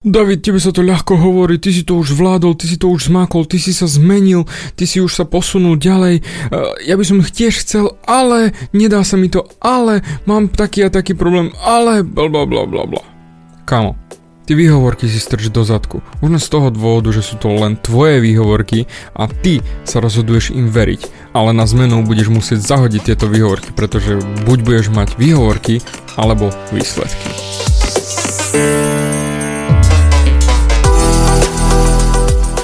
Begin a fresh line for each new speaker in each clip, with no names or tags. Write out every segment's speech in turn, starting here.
David, tebe sa to ľahko hovorí, ty si to už vládol, ty si to už zmákol, ty si sa zmenil, ty si už sa posunul ďalej. Ja by som tiež chcel, ale nedá sa mi to, ale mám taký a taký problém, ale bla bla bla bla bla. Kamo, ty výhovorky si strč do zadku. Už z toho dôvodu, že sú to len tvoje výhovorky a ty sa rozhoduješ im veriť. Ale na zmenu budeš musieť zahodiť tieto výhovorky, pretože buď budeš mať výhovorky, alebo výsledky.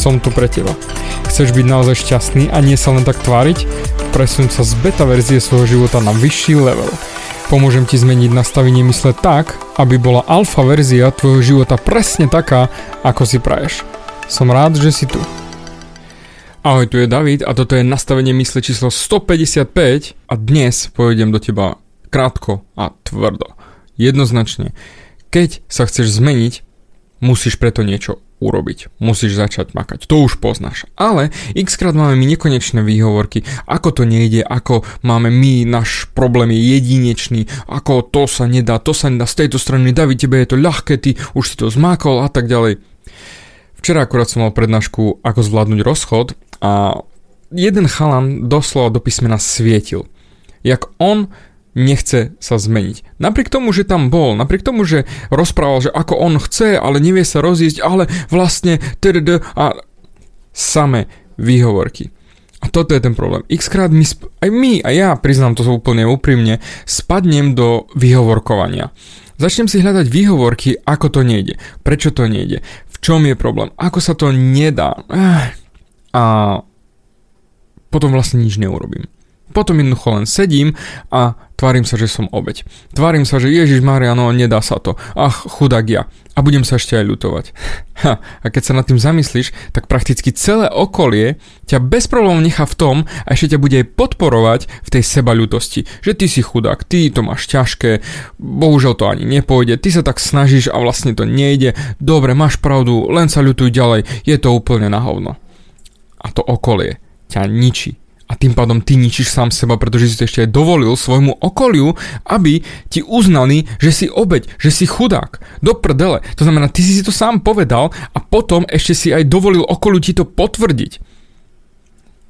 som tu pre teba. Chceš byť naozaj šťastný a nie sa len tak tváriť? Presun sa z beta verzie svojho života na vyšší level. Pomôžem ti zmeniť nastavenie mysle tak, aby bola alfa verzia tvojho života presne taká, ako si praješ. Som rád, že si tu. Ahoj, tu je David a toto je nastavenie mysle číslo 155 a dnes pôjdem do teba krátko a tvrdo. Jednoznačne. Keď sa chceš zmeniť, musíš preto niečo urobiť. Musíš začať makať. To už poznáš. Ale x krát máme my nekonečné výhovorky, ako to nejde, ako máme my, náš problém je jedinečný, ako to sa nedá, to sa nedá z tejto strany, David, tebe je to ľahké, ty už si to zmákol a tak ďalej. Včera akurát som mal prednášku, ako zvládnuť rozchod a jeden chalan doslova do písmena svietil. Jak on nechce sa zmeniť. Napriek tomu, že tam bol, napriek tomu, že rozprával, že ako on chce, ale nevie sa rozísť, ale vlastne tdd a same výhovorky. A toto je ten problém. X krát my, sp- aj my, a ja priznám to úplne úprimne, spadnem do výhovorkovania. Začnem si hľadať výhovorky, ako to nejde, prečo to nejde, v čom je problém, ako sa to nedá. A potom vlastne nič neurobím. Potom jednoducho len sedím a tvárim sa, že som obeď. Tvárim sa, že Ježiš Maria, no nedá sa to. Ach, chudák ja. A budem sa ešte aj ľutovať. Ha, a keď sa nad tým zamyslíš, tak prakticky celé okolie ťa bez problémov nechá v tom a ešte ťa bude aj podporovať v tej seba ľutosti. Že ty si chudák, ty to máš ťažké, bohužiaľ to ani nepôjde, ty sa tak snažíš a vlastne to nejde. Dobre, máš pravdu, len sa ľutuj ďalej, je to úplne na hovno. A to okolie ťa ničí a tým pádom ty ničíš sám seba, pretože si to ešte aj dovolil svojmu okoliu, aby ti uznali, že si obeď, že si chudák. Do prdele. To znamená, ty si to sám povedal a potom ešte si aj dovolil okoliu ti to potvrdiť.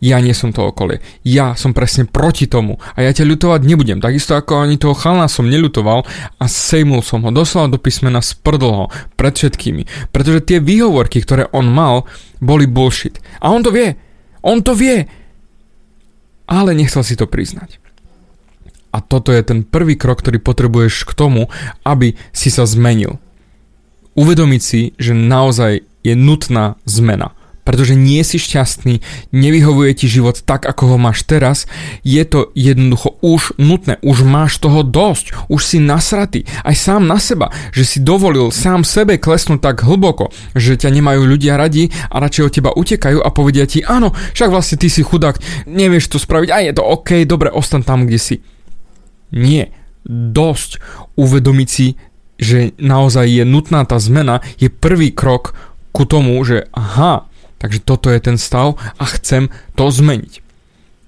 Ja nie som to okolie. Ja som presne proti tomu. A ja ťa ľutovať nebudem. Takisto ako ani toho chalna som neľutoval a sejmul som ho. Doslova do písmena sprdl ho pred všetkými. Pretože tie výhovorky, ktoré on mal, boli bullshit. A on to vie. On to vie ale nechcel si to priznať. A toto je ten prvý krok, ktorý potrebuješ k tomu, aby si sa zmenil. Uvedomiť si, že naozaj je nutná zmena pretože nie si šťastný, nevyhovuje ti život tak, ako ho máš teraz, je to jednoducho už nutné, už máš toho dosť, už si nasratý, aj sám na seba, že si dovolil sám sebe klesnúť tak hlboko, že ťa nemajú ľudia radi a radšej od teba utekajú a povedia ti, áno, však vlastne ty si chudák, nevieš to spraviť, a je to OK, dobre, ostan tam, kde si. Nie, dosť uvedomiť si, že naozaj je nutná tá zmena, je prvý krok ku tomu, že aha, Takže toto je ten stav a chcem to zmeniť.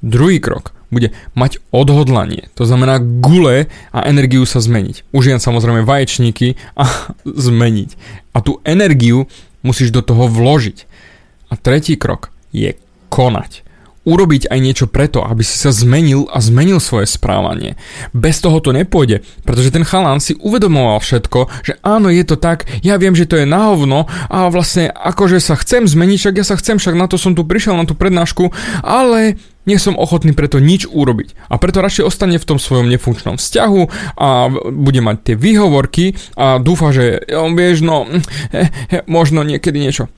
Druhý krok bude mať odhodlanie, to znamená gule a energiu sa zmeniť. Užijem samozrejme vaječníky a zmeniť. A tú energiu musíš do toho vložiť. A tretí krok je konať urobiť aj niečo preto, aby si sa zmenil a zmenil svoje správanie. Bez toho to nepôjde, pretože ten chalán si uvedomoval všetko, že áno, je to tak, ja viem, že to je na a vlastne akože sa chcem zmeniť, však ja sa chcem, však na to som tu prišiel, na tú prednášku, ale nie som ochotný preto nič urobiť. A preto radšej ostane v tom svojom nefunkčnom vzťahu a bude mať tie výhovorky a dúfa, že vieš, no, eh, eh, možno niekedy niečo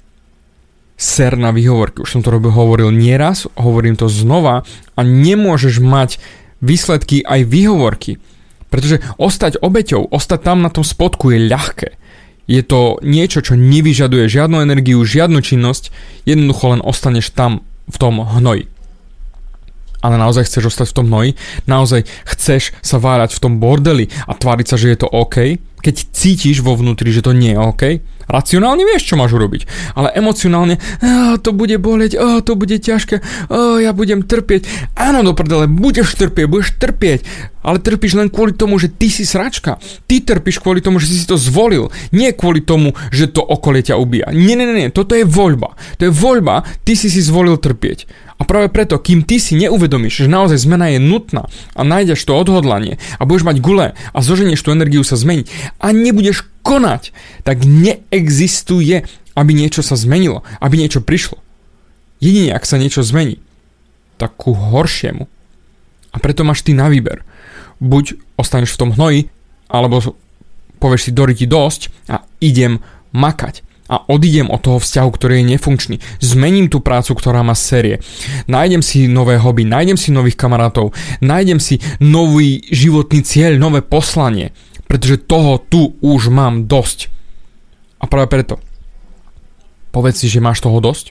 ser na výhovorky. Už som to robil, hovoril nieraz, hovorím to znova a nemôžeš mať výsledky aj výhovorky. Pretože ostať obeťou, ostať tam na tom spodku je ľahké. Je to niečo, čo nevyžaduje žiadnu energiu, žiadnu činnosť, jednoducho len ostaneš tam v tom hnoji. Ale naozaj chceš ostať v tom hnoji, naozaj chceš sa várať v tom bordeli a tváriť sa, že je to OK, keď cítiš vo vnútri, že to nie je OK, Racionálne vieš, čo máš urobiť, ale emocionálne oh, to bude boleť, oh, to bude ťažké, oh, ja budem trpieť. Áno, do prdele, budeš trpieť, budeš trpieť, ale trpíš len kvôli tomu, že ty si sračka. Ty trpíš kvôli tomu, že si si to zvolil, nie kvôli tomu, že to okolie ťa ubíja. Nie, nie, nie, toto je voľba. To je voľba, ty si si zvolil trpieť. A práve preto, kým ty si neuvedomíš, že naozaj zmena je nutná a nájdeš to odhodlanie a budeš mať gule a zoženieš tú energiu sa zmeniť a nebudeš konať, tak neexistuje, aby niečo sa zmenilo, aby niečo prišlo. Jedine, ak sa niečo zmení, tak ku horšiemu. A preto máš ty na výber. Buď ostaneš v tom hnoji, alebo povieš si, Dori ti dosť a idem makať a odídem od toho vzťahu, ktorý je nefunkčný. Zmením tú prácu, ktorá má série. Nájdem si nové hobby, nájdem si nových kamarátov, nájdem si nový životný cieľ, nové poslanie. Pretože toho tu už mám dosť. A práve preto. Povedz si, že máš toho dosť.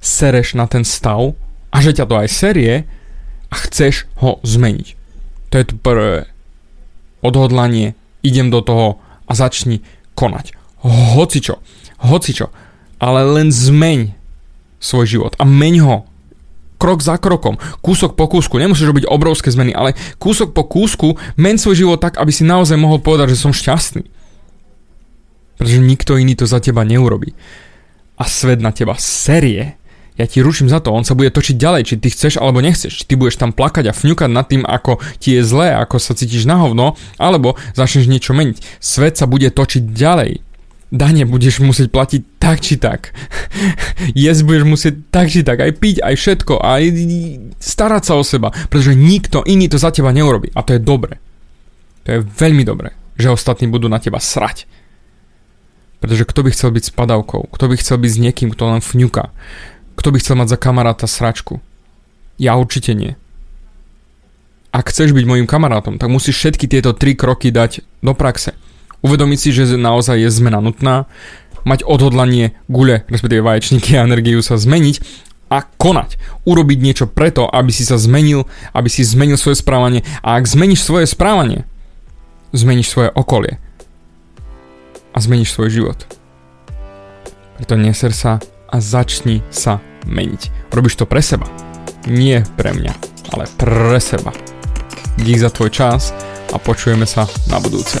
Sereš na ten stav a že ťa to aj série a chceš ho zmeniť. To je to prvé odhodlanie, idem do toho a začni konať. Hocičo hocičo, ale len zmeň svoj život a meň ho krok za krokom, kúsok po kúsku, nemusíš robiť obrovské zmeny, ale kúsok po kúsku men svoj život tak, aby si naozaj mohol povedať, že som šťastný. Pretože nikto iný to za teba neurobi. A svet na teba série, ja ti ruším za to, on sa bude točiť ďalej, či ty chceš alebo nechceš, či ty budeš tam plakať a fňukať nad tým, ako ti je zlé, ako sa cítiš na hovno, alebo začneš niečo meniť. Svet sa bude točiť ďalej dane budeš musieť platiť tak či tak. Jesť budeš musieť tak či tak, aj piť, aj všetko, aj starať sa o seba, pretože nikto iný to za teba neurobi. A to je dobre. To je veľmi dobre, že ostatní budú na teba srať. Pretože kto by chcel byť s padavkou? Kto by chcel byť s niekým, kto len fňuka? Kto by chcel mať za kamaráta sračku? Ja určite nie. Ak chceš byť mojim kamarátom, tak musíš všetky tieto tri kroky dať do praxe uvedomiť si, že naozaj je zmena nutná, mať odhodlanie gule, respektíve vaječníky a energiu sa zmeniť a konať. Urobiť niečo preto, aby si sa zmenil, aby si zmenil svoje správanie a ak zmeníš svoje správanie, zmeníš svoje okolie a zmeníš svoj život. Preto neser sa a začni sa meniť. Robíš to pre seba. Nie pre mňa, ale pre seba. Dík za tvoj čas a počujeme sa na budúce.